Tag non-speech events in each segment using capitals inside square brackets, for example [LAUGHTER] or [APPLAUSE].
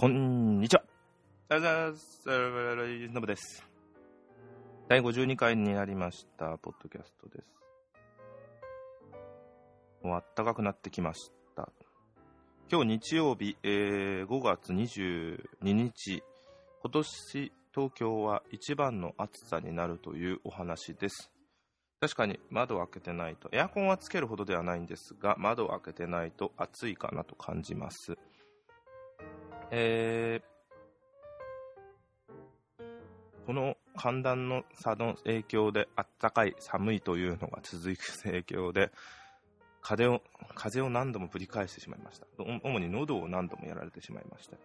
こんにちは。ありがとうございます。ノブです。第52回になりました、ポッドキャストです。もうあったかくなってきました。今日日曜日、えー5月22日、今年東京は一番の暑さになるというお話です。確かに窓を開けてないと、エアコンはつけるほどではないんですが、窓を開けてないと暑いかなと感じます。えーこの寒暖の差の影響で、あったかい、寒いというのが続く影響で、風を風を何度もぶり返してしまいました。主に喉を何度もやられてしまいました。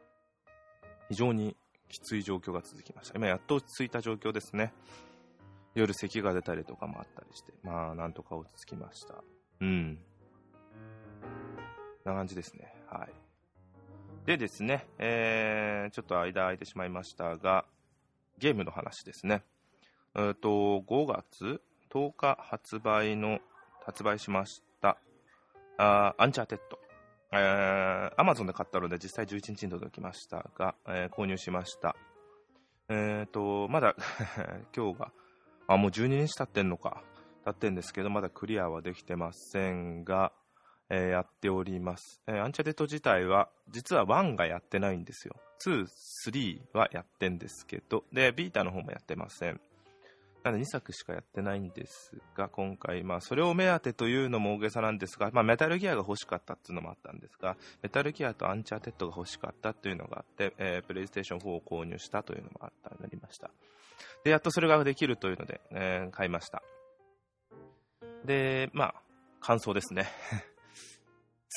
非常にきつい状況が続きました。今やっと落ち着いた状況ですね。夜咳が出たりとかもあったりして、まあなんとか落ち着きました。うん。な感じですね。はい。でですね、えー、ちょっと間空いてしまいましたが、ゲームの話ですね。えっと、5月10日発売の、発売しました、あアンチャーテッド。えー、アマゾンで買ったので実際11日に届きましたが、えー購入しました。えっ、と、まだ [LAUGHS] 今日が、あ、もう12日経ってんのか。経ってんですけど、まだクリアはできてませんが、えーやっております。えーアンチャーテッド自体は、実は1がやってないんですよ。2、3はやってんですけど、で、ビータの方もやってません。なので2作しかやってないんですが、今回、まあ、それを目当てというのも大げさなんですが、まあ、メタルギアが欲しかったっていうのもあったんですが、メタルギアとアンチャーテッドが欲しかったというのがあって、えープレイステーション4を購入したというのもあったなりました。で、やっとそれができるというので、えー買いました。で、まあ、感想ですね。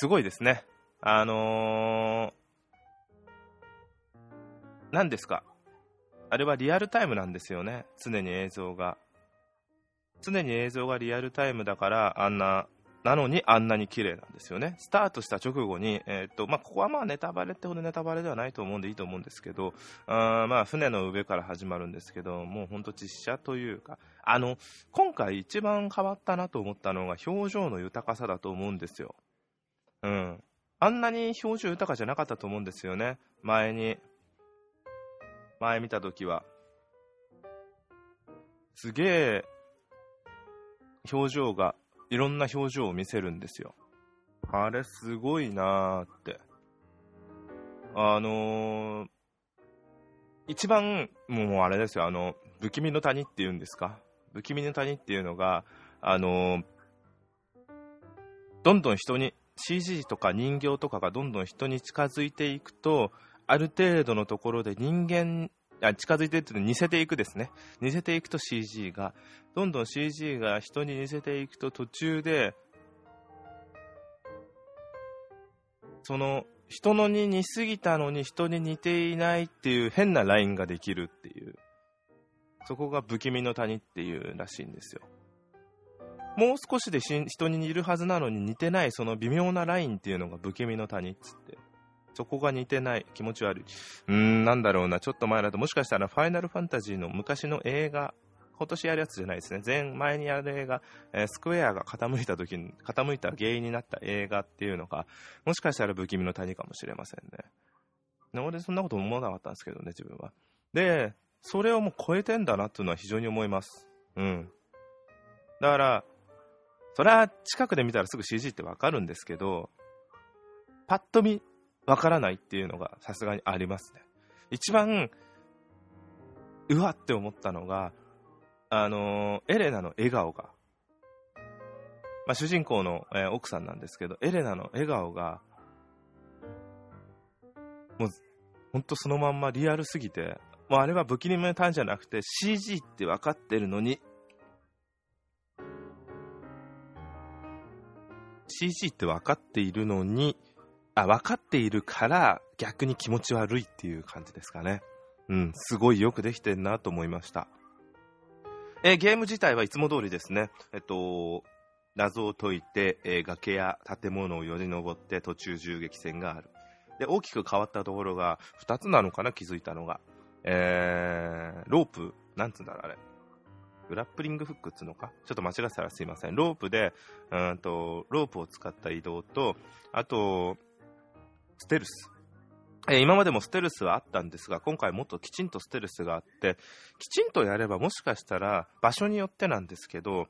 すごいですね。あのー、何ですか？あれはリアルタイムなんですよね。常に映像が。常に映像がリアルタイムだから、あんな、なのにあんなに綺麗なんですよね。スタートした直後に、えーっと、まあ、ここはまあネタバレってほどネタバレではないと思うんでいいと思うんですけど、あまあ、船の上から始まるんですけど、もう本当実写というか、あの、今回一番変わったなと思ったのが表情の豊かさだと思うんですよ。うん。あんなに表情豊かじゃなかったと思うんですよね。前に。前見たときは。すげえ、表情が、いろんな表情を見せるんですよ。あれすごいなーって。あのー、一番、もうあれですよ、あの、不気味の谷っていうんですか？不気味の谷っていうのが、あのーどんどん人に CG とか人形とかがどんどん人に近づいていくとある程度のところで人間あ近づいていっての似せていくですね。似せていくと CG がどんどん CG が人に似せていくと途中でその人のに似すぎたのに人に似ていないっていう変なラインができるっていう。そこが不気味の谷っていうらしいんですよ。もう少しでし人に似るはずなのに似てないその微妙なラインっていうのが不気味の谷っつって。そこが似てない。気持ち悪い。うーんなんだろうな。ちょっと前だともしかしたらファイナルファンタジーの昔の映画今年やるやつじゃないですね。前前にやる映画、えースクエアが傾いた時に傾いた原因になった映画っていうのがもしかしたら不気味の谷かもしれませんね。ね俺そんなこと思わなかったんですけどね自分は。でそれをもう超えてんだなっていうのは非常に思います。うん。だからそれは近くで見たらすぐ CG ってわかるんですけど、パッと見わからないっていうのがさすがにありますね。一番、うわって思ったのが、あのーエレナの笑顔が、まあ、主人公の、えー奥さんなんですけど、エレナの笑顔が、もう、ほんとそのまんまリアルすぎて、もうあれは不気味の単じゃなくて CG って分かってるのに、CG って分かっているのに、あ、分かっているから逆に気持ち悪いっていう感じですかね。うん、すごいよくできてんなと思いました。えゲーム自体はいつも通りですね。えっと、謎を解いて、えー崖や建物をより登って途中銃撃戦がある。で、大きく変わったところが2つなのかな、気づいたのが。えー、ロープ、なんつうんだろう、あれ。グラップリングフックっつうのか？ちょっと間違ったらすいません。ロープで、うんと、ロープを使った移動と、あと、ステルス。え今までもステルスはあったんですが、今回もっときちんとステルスがあって、きちんとやればもしかしたら場所によってなんですけど、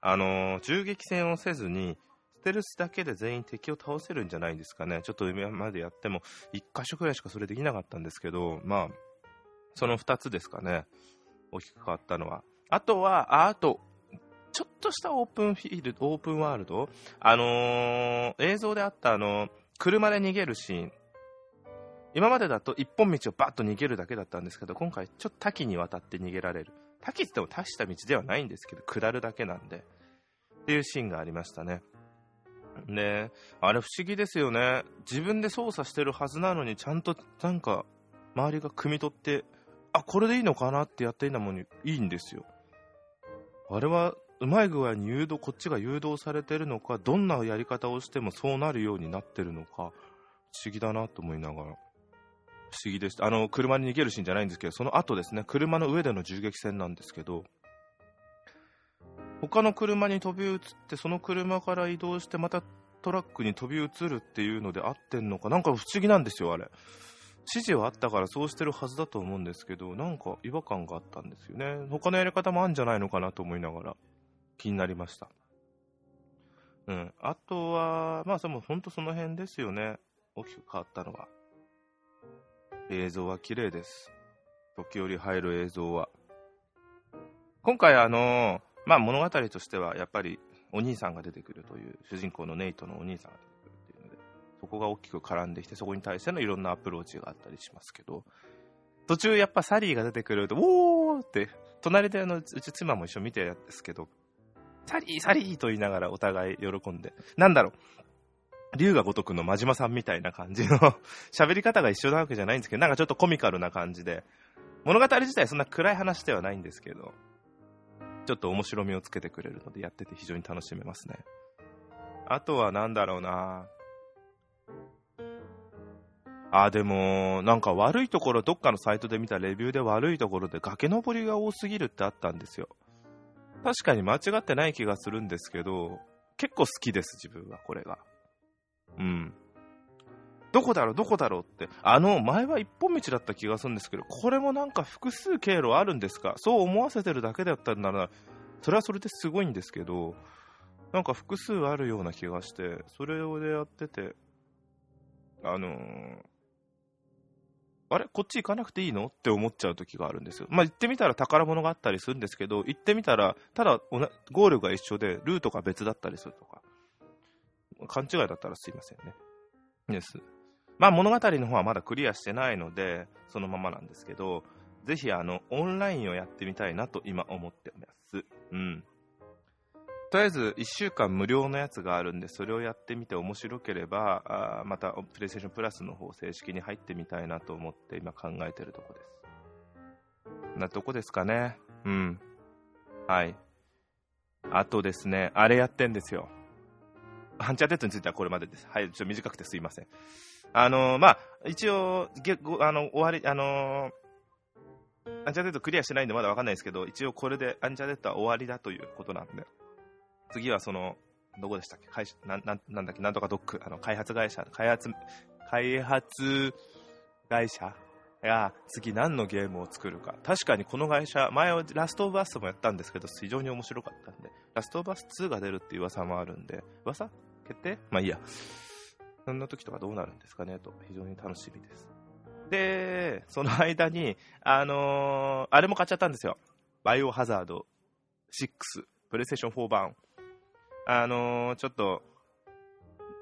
あのー銃撃戦をせずに、ステルスだけで全員敵を倒せるんじゃないんですかね。ちょっと今までやっても、1箇所くらいしかそれできなかったんですけど、まあ、その2つですかね。大きく変わったのは。あとは、あと、ちょっとしたオープンフィールド、オープンワールドあのー映像であったあの車で逃げるシーン。今までだと一本道をバッと逃げるだけだったんですけど、今回ちょっと多岐にわたって逃げられる。多岐って言っても大した道ではないんですけど、下るだけなんで。っていうシーンがありましたね。で、あれ不思議ですよね。自分で操作してるはずなのに、ちゃんとなんか、周りが汲み取って、あ、これでいいのかなってやっていいのもいいんですよ。あれは、うまい具合に誘導、こっちが誘導されてるのか、どんなやり方をしてもそうなるようになってるのか、不思議だなと思いながら。不思議でした。あの、車に逃げるシーンじゃないんですけど、その後ですね、車の上での銃撃戦なんですけど、他の車に飛び移って、その車から移動して、またトラックに飛び移るっていうので合ってんのか、なんか不思議なんですよ、あれ。指示はあったからそうしてるはずだと思うんですけど、なんか違和感があったんですよね。他のやり方もあるんじゃないのかなと思いながら気になりました。うん。あとは、まあ、でも本当その辺ですよね。大きく変わったのは。映像は綺麗です。時折入る映像は。今回あのまあ物語としてはやっぱりお兄さんが出てくるという、主人公のネイトのお兄さんが出てくる、そこが大きく絡んできて、そこに対してのいろんなアプローチがあったりしますけど、途中やっぱサリーが出てくると、おーって、隣であのうち妻も一緒に見てるんですけど、サリー、サリーと言いながらお互い喜んで、なんだろう、龍が如くの真島さんみたいな感じの [LAUGHS] 喋り方が一緒なわけじゃないんですけど、なんかちょっとコミカルな感じで、物語自体そんな暗い話ではないんですけど、ちょっと面白みをつけてくれるので、やってて非常に楽しめますね。あとはなんだろうなあ、でも、なんか悪いところ、どっかのサイトで見たレビューで悪いところで崖登りが多すぎるってあったんですよ。確かに間違ってない気がするんですけど、結構好きです、自分は、これが。うん。どこだろう、どこだろうって。あの、前は一本道だった気がするんですけど、これもなんか複数経路あるんですか？そう思わせてるだけだったんなら、それはそれですごいんですけど、なんか複数あるような気がして、それをでやってて、あのーあれ？こっち行かなくていいの？って思っちゃう時があるんですよ。まあ、行ってみたら宝物があったりするんですけど、行ってみたら、ただゴールが一緒で、ルートが別だったりするとか、勘違いだったらすいませんね。です。まあ、物語の方はまだクリアしてないので、そのままなんですけど、ぜひ、あの、オンラインをやってみたいなと今思っております。うん。とりあえず、1週間無料のやつがあるんで、それをやってみて面白ければ、あまた、プレイステーションプラスの方、正式に入ってみたいなと思って今考えてるとこです。なとこですかね？うん。はい。あとですね、あれやってんですよ。アンチャーテッドについてはこれまでです。はい、ちょっと短くてすいません。あのーまあ、一応、げごあの、終わり、あのーアンチャーテッドクリアしてないんでまだわかんないですけど、一応これでアンチャーテッドは終わりだということなんで、次はその、どこでしたっけ？会社なななんだっけ？なんとかドック、あの、開発会社、開発、開発会社？が次何のゲームを作るか。確かにこの会社、前はラストオブアスもやったんですけど、非常に面白かったんで、ラストオブアス2が出るっていう噂もあるんで、噂？決定？まあいいや。そんな時とかどうなるんですかね？と、非常に楽しみです。で、その間に、あのーあれも買っちゃったんですよ。バイオハザード6、プレイス。テーション4版。あのーちょっと、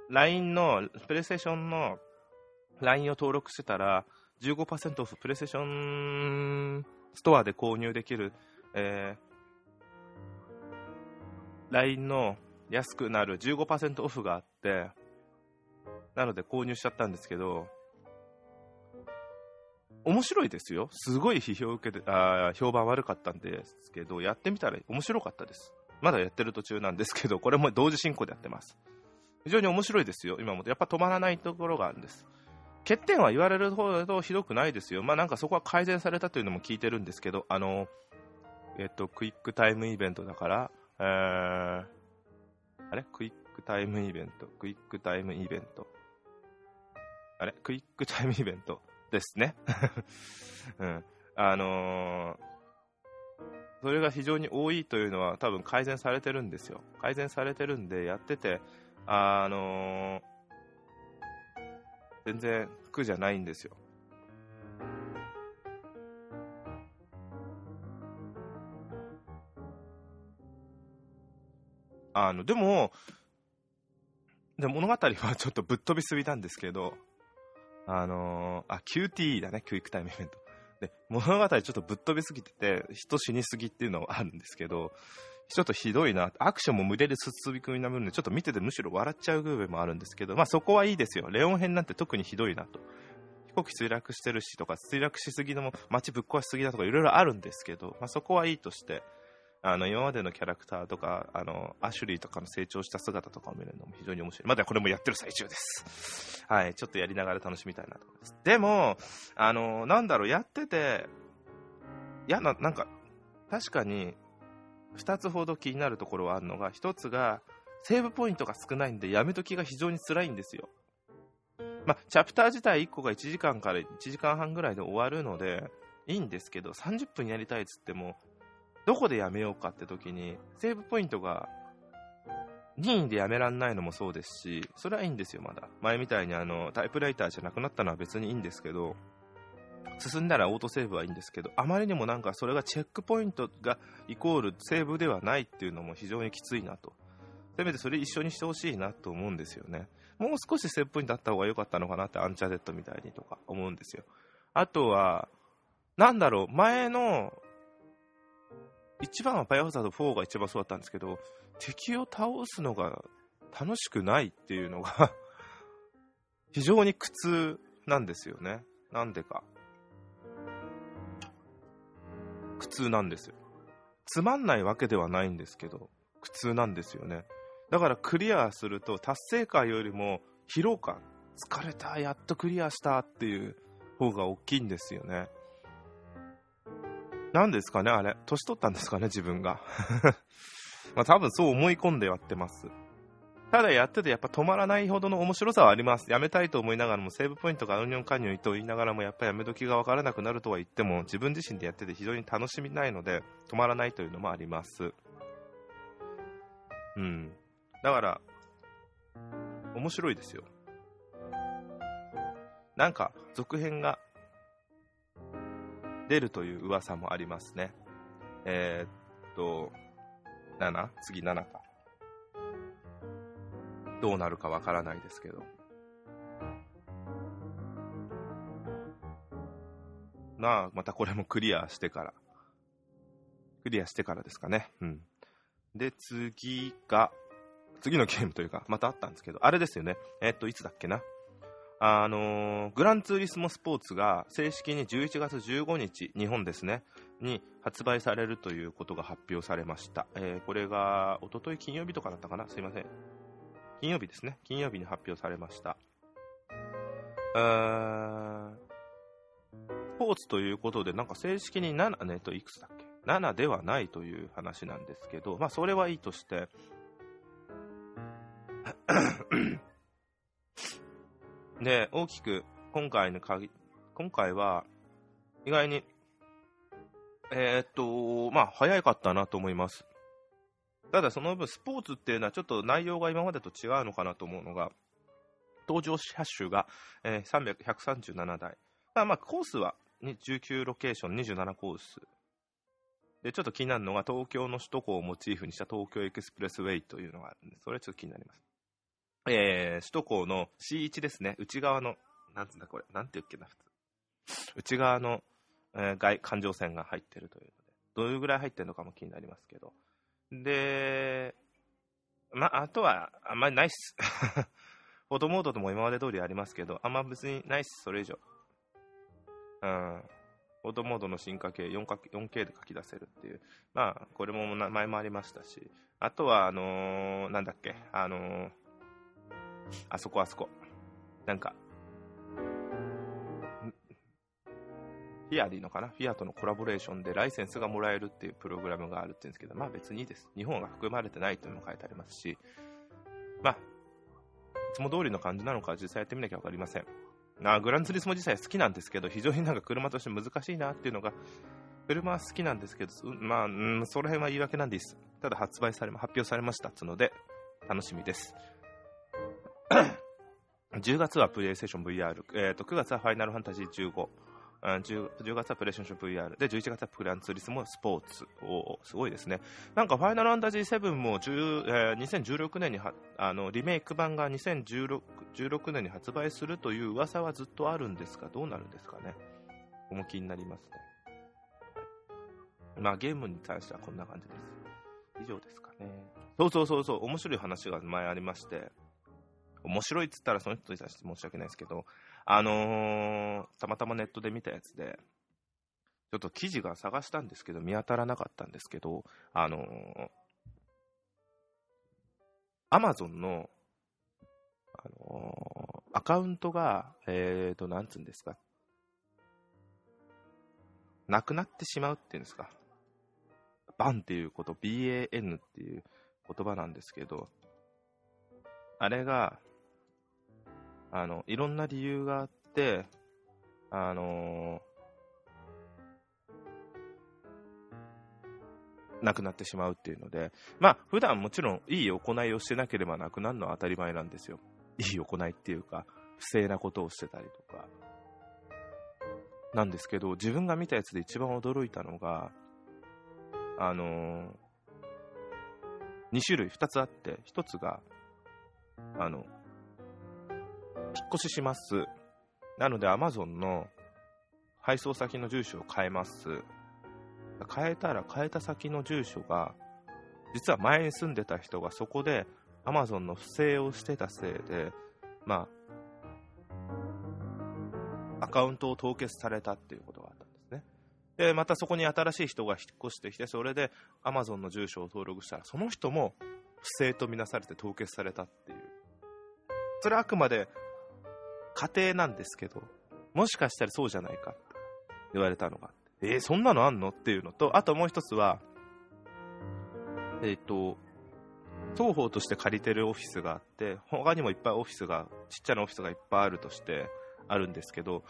LINE の、プレイステーションの LINE を登録してたら、15%オフ、プレイステーションストアで購入できる、えー、LINE の安くなる15%オフがあって、なので購入しちゃったんですけど、面白いですよ。すごい批評受けて、あ評判悪かったんですけど、やってみたら面白かったです。まだやってる途中なんですけど、これも同時進行でやってます。非常に面白いですよ、今も。やっぱ止まらないところがあるんです。欠点は言われるほどひどくないですよ。まあなんかそこは改善されたというのも聞いてるんですけど、あの、えっと、クイックタイムイベントだから、えー、あれ？クイックタイムイベント、クイックタイムイベント？あれ？クイックタイムイベント？ですね。[LAUGHS] うん。あのー、それが非常に多いというのは多分改善されてるんですよ。改善されてるんで、やってて、あのー、全然苦じゃないんですよ。あの、でも、で物語はちょっとぶっ飛びすぎたんですけど、あのー、あ、QTE だね、クイックタイムイベント。で、物語ちょっとぶっ飛びすぎてて、人死にすぎっていうのはあるんですけど、ちょっとひどいな、アクションも無理で包み込みなむんで、ちょっと見ててむしろ笑っちゃう部分もあるんですけど、まあそこはいいですよ。レオン編なんて特にひどいなと。飛行機墜落してるしとか、墜落しすぎのも街ぶっ壊しすぎだとかいろいろあるんですけど、まあそこはいいとして、あの、今までのキャラクターとか、あの、アシュリーとかの成長した姿とかを見るのも非常に面白い。まだこれもやってる最中です。はい、ちょっとやりながら楽しみたいなと思います。でも、あの、なんだろう、やってて、やな、なんか、確かに、2つほど気になるところはあるのが、1つが、セーブポイントが少ないんで、やめときが非常に辛いんですよ。まあ、チャプター自体1個が1時間から1時間半ぐらいで終わるので、いいんですけど、30分やりたいっつっても、どこでやめようかって時に、セーブポイントが任意でやめらんないのもそうですし、それはいいんですよ、まだ。前みたいにあの、タイプライターじゃなくなったのは別にいいんですけど、進んだらオートセーブはいいんですけど、あまりにもなんかそれがチェックポイントがイコールセーブではないっていうのも非常にきついなと。せめてそれ一緒にしてほしいなと思うんですよね。もう少しセーブポイントあった方が良かったのかなってアンチャーデッドみたいにとか思うんですよ。あとは、なんだろう、前の、一番はバイオハザード4が一番そうだったんですけど、敵を倒すのが楽しくないっていうのが [LAUGHS] 非常に苦痛なんですよね。なんでか。苦痛なんですよ。つまんないわけではないんですけど、苦痛なんですよね。だからクリアすると達成感よりも疲労感、疲れた、やっとクリアしたっていう方が大きいんですよね。何ですかね、あれ。年取ったんですかね、自分が。[LAUGHS] まあ多分そう思い込んでやってます。ただやっててやっぱ止まらないほどの面白さはあります。やめたいと思いながらもセーブポイントがアウニョン加入と言いながらもやっぱやめ時が分からなくなるとは言っても自分自身でやってて非常に楽しみないので止まらないというのもあります。うん。だから、面白いですよ。なんか続編が出るという噂もありますね。えー、っと、7? 次7か。どうなるかわからないですけど。なあ、またこれもクリアしてから。クリアしてからですかね。うん。で、次が、次のゲームというか、またあったんですけど、あれですよね。えー、っと、いつだっけな？あのー、グランツーリスモスポーツが正式に11月15日、日本ですね、に発売されるということが発表されました。えー、これが、おととい金曜日とかだったかな？すいません。金曜日ですね。金曜日に発表されました。スポーツということで、なんか正式に7ねといくつだっけ ?7 ではないという話なんですけど、まあそれはいいとして、で、大きく今回の鍵、今回は意外に、えー、っと、まあ早かったなと思います。ただその分スポーツっていうのはちょっと内容が今までと違うのかなと思うのが、登場車種が、えー、137台。まあ、まあコースは19ロケーション27コース。で、ちょっと気になるのが東京の首都高をモチーフにした東京エクスプレスウェイというのがあるんで、それちょっと気になります。えー、首都高の C1 ですね、内側の、なんつうんだこれ、なんて言うっけな、普通。内側の、えー、外環状線が入ってるというので、どれぐらい入ってるのかも気になりますけど、で、まあ、あとは、あんまりないっす。[LAUGHS] フォトモードとも今まで通りありますけど、あんま別にないっす、それ以上。うん。フォトモードの進化系 4K で書き出せるっていう。まあ、これも前もありましたし。あとは、あのー、なんだっけ、あのー、あそこあそこ。なんか、フィアでいいのかな？フィアとのコラボレーションでライセンスがもらえるっていうプログラムがあるって言うんですけど、まあ別にいいです。日本が含まれてないというのも書いてありますし、まあ、いつも通りの感じなのか実際やってみなきゃわかりません。あグランツリスモ自体好きなんですけど、非常になんか車として難しいなっていうのが、車は好きなんですけど、まあ、うん、その辺は言い訳なんです。ただ発売され、発表されましたっつので、楽しみです。[CLEARS THROAT] 10月はプレイステーション VR、えー、と9月はファイナルファンタジー15、10, 10月はプレイステーション VR で11月はプランツーリスモスポーツ。おすごいですね。なんかファイナルファンタジー7も、えー、2016年にはあのリメイク版が2016 16年に発売するという噂はずっとあるんですがどうなるんですかね。重きになりますね。まあゲームに対してはこんな感じです。以上ですかね。そうそうそうそう。面白い話が前ありまして。面白いっつったらその人に対して申し訳ないですけどあのー、たまたまネットで見たやつで、ちょっと記事が探したんですけど、見当たらなかったんですけど、あの、アマゾンの、あのー、アカウントが、えーと、なんつうんですか、なくなってしまうっていうんですか、バンっていうこと、BAN っていう言葉なんですけど、あれが、あの、いろんな理由があって、あのー、なくなってしまうっていうので、まあ、普段もちろんいい行いをしてなければなくなるのは当たり前なんですよ。いい行いっていうか、不正なことをしてたりとか。なんですけど、自分が見たやつで一番驚いたのが、あのー、2種類、2つあって、1つが、あの、引っ越しします。なので Amazon の配送先の住所を変えます。変えたら変えた先の住所が、実は前に住んでた人がそこで Amazon の不正をしてたせいで、まあ、アカウントを凍結されたっていうことがあったんですね。で、またそこに新しい人が引っ越してきて、それで Amazon の住所を登録したら、その人も不正とみなされて凍結されたっていう。それはあくまで家庭なんですけど、もしかしたらそうじゃないかって言われたのが。えー、そんなのあんのっていうのと、あともう一つは、えっ、ー、と、双方として借りてるオフィスがあって、他にもいっぱいオフィスが、ちっちゃなオフィスがいっぱいあるとしてあるんですけど、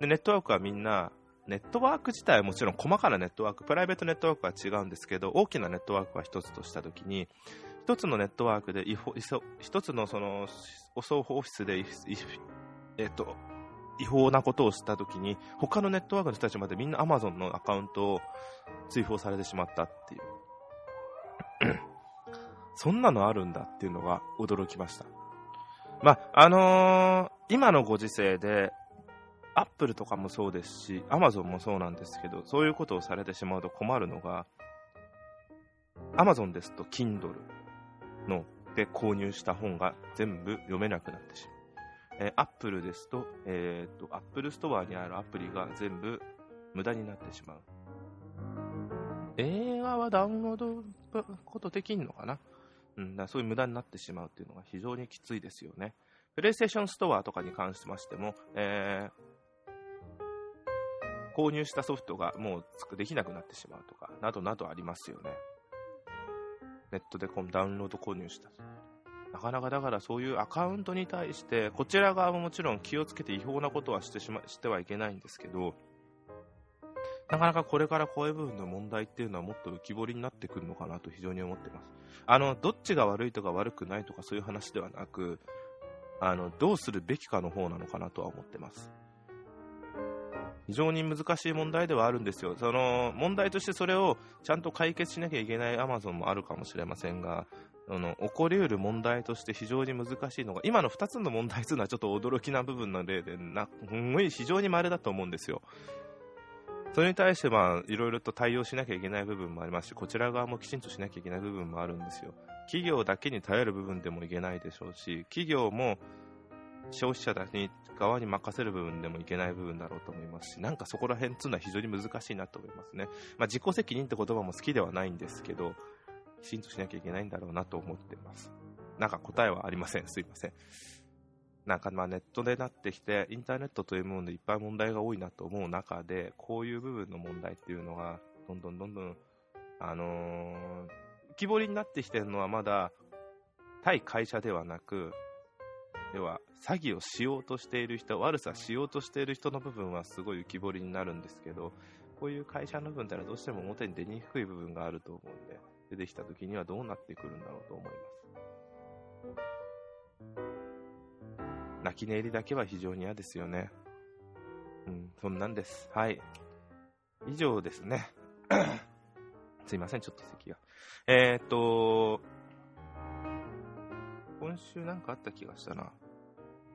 でネットワークはみんな、ネットワーク自体はもちろん細かなネットワーク、プライベートネットワークは違うんですけど、大きなネットワークは一つとしたときに、一つのネットワークで、一つのその、双方オフィスでえっと、違法なことをしたときに、他のネットワークの人たちまでみんな Amazon のアカウントを追放されてしまったっていう。[CLEARS THROAT] そんなのあるんだっていうのが驚きました。まあ、あのー、今のご時世で、アップルとかもそうですし、アマゾンもそうなんですけど、そういうことをされてしまうと困るのが、アマゾンですと Kindle ので購入した本が全部読めなくなってしまう。えー、Apple ですと、えー、と、Apple Store にあるアプリが全部無駄になってしまう。映画はダウンロードことできんのかな？うん、だそういう無駄になってしまうっていうのが非常にきついですよね。プレイステーションストアとかに関しましても、えー、購入したソフトがもうできなくなってしまうとか、などなどありますよね。ネットでダウンロード購入した。なかなかだからそういうアカウントに対して、こちら側ももちろん気をつけて違法なことはしてしましてはいけないんですけど、なかなかこれからこういう部分の問題っていうのはもっと浮き彫りになってくるのかなと非常に思ってます。あの、どっちが悪いとか悪くないとかそういう話ではなく、あの、どうするべきかの方なのかなとは思ってます。非常に難しい問題ではあるんですよ。その問題としてそれをちゃんと解決しなきゃいけない Amazon もあるかもしれませんが、あの起こりうる問題として非常に難しいのが、今の2つの問題というのはちょっと驚きな部分の例で、なすごい非常に稀だと思うんですよ。それに対して、いろいろと対応しなきゃいけない部分もありますし、こちら側もきちんとしなきゃいけない部分もあるんですよ。企業だけに頼る部分でもいけないでしょうし、企業も消費者に側に任せる部分でもいけない部分だろうと思いますし、なんかそこら辺っていうのは非常に難しいなと思いますね。まあ、自己責任って言葉も好きではないんですけど、きちんとしなきゃいけないんだろうなと思ってます。なんか答えはありません。すいません。なんかまあネットでなってきて、インターネットというものでいっぱい問題が多いなと思う中で、こういう部分の問題っていうのが、どんどんどんどん、あのー、浮き彫りになってきてるのはまだ、対会社ではなく、要は詐欺をしようとしている人悪さしようとしている人の部分はすごい浮き彫りになるんですけどこういう会社の部分ってのはどうしても表に出にくい部分があると思うんで出てきた時にはどうなってくるんだろうと思います。泣き寝入りだけは非常に嫌ですよね。うんそんなんです。はい。以上ですね。[CLEARS THROAT] すいませんちょっと席が。えー、っと今週なんかあった気がしたな。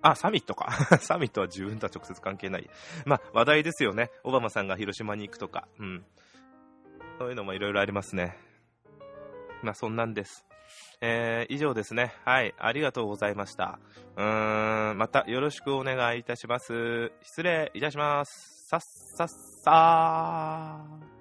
あ、サミットか。[LAUGHS] サミットは自分とは直接関係ない。まあ、話題ですよね。オバマさんが広島に行くとか。うん。そういうのもいろいろありますね。まあ、そんなんです。えー、以上ですね。はい。ありがとうございました。うーん、またよろしくお願いいたします。失礼いたします。さっさっさー。